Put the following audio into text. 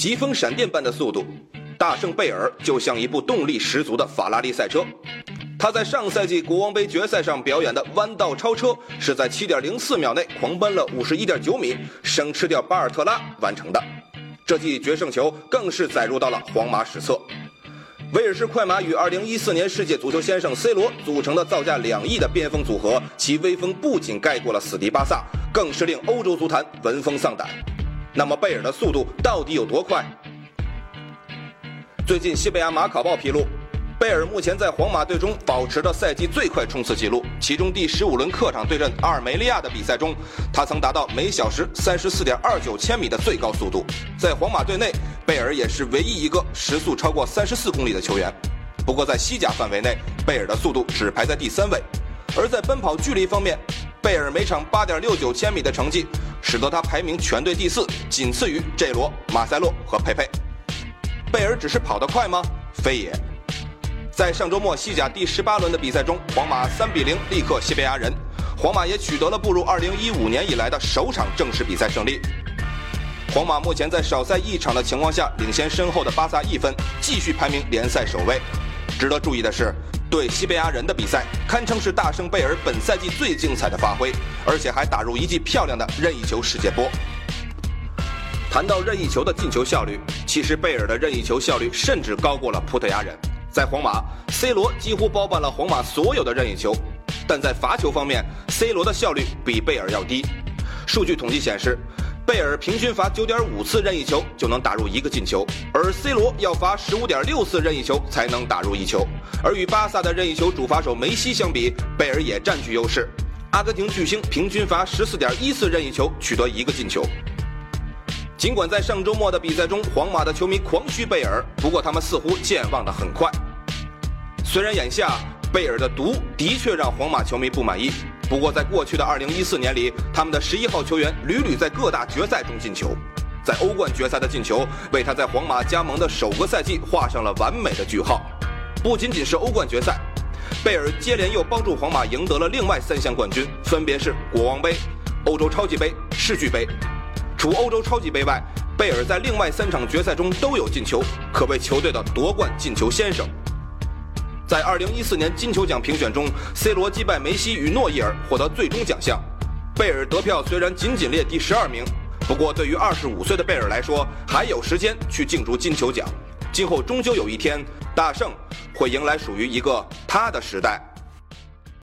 疾风闪电般的速度，大圣贝尔就像一部动力十足的法拉利赛车。他在上赛季国王杯决赛上表演的弯道超车，是在7.04秒内狂奔了51.9米，生吃掉巴尔特拉完成的。这记决胜球更是载入到了皇马史册。威尔士快马与2014年世界足球先生 C 罗组成的造价两亿的边锋组合，其威风不仅盖过了死敌巴萨，更是令欧洲足坛闻风丧胆。那么贝尔的速度到底有多快？最近西班牙马卡报披露。贝尔目前在皇马队中保持着赛季最快冲刺记录，其中第十五轮客场对阵阿尔梅利亚的比赛中，他曾达到每小时三十四点二九千米的最高速度。在皇马队内，贝尔也是唯一一个时速超过三十四公里的球员。不过在西甲范围内，贝尔的速度只排在第三位。而在奔跑距离方面，贝尔每场八点六九千米的成绩，使得他排名全队第四，仅次于 J 罗、马塞洛和佩佩。贝尔只是跑得快吗？非也。在上周末西甲第十八轮的比赛中，皇马三比零力克西班牙人，皇马也取得了步入二零一五年以来的首场正式比赛胜利。皇马目前在少赛一场的情况下，领先身后的巴萨一分，继续排名联赛首位。值得注意的是，对西班牙人的比赛堪称是大圣贝尔本赛季最精彩的发挥，而且还打入一记漂亮的任意球世界波。谈到任意球的进球效率，其实贝尔的任意球效率甚至高过了葡萄牙人。在皇马，C 罗几乎包办了皇马所有的任意球，但在罚球方面，C 罗的效率比贝尔要低。数据统计显示，贝尔平均罚9.5次任意球就能打入一个进球，而 C 罗要罚15.6次任意球才能打入一球。而与巴萨的任意球主罚手梅西相比，贝尔也占据优势。阿根廷巨星平均罚14.1次任意球取得一个进球。尽管在上周末的比赛中，皇马的球迷狂嘘贝尔，不过他们似乎健忘得很快。虽然眼下贝尔的毒的确让皇马球迷不满意，不过在过去的2014年里，他们的十一号球员屡屡在各大决赛中进球，在欧冠决赛的进球为他在皇马加盟的首个赛季画上了完美的句号。不仅仅是欧冠决赛，贝尔接连又帮助皇马赢得了另外三项冠军，分别是国王杯、欧洲超级杯、世俱杯。除欧洲超级杯外，贝尔在另外三场决赛中都有进球，可谓球队的夺冠进球先生。在2014年金球奖评选中，C 罗击败梅西与诺伊尔获得最终奖项。贝尔得票虽然仅仅列第十二名，不过对于25岁的贝尔来说，还有时间去竞逐金球奖。今后终究有一天，大圣会迎来属于一个他的时代。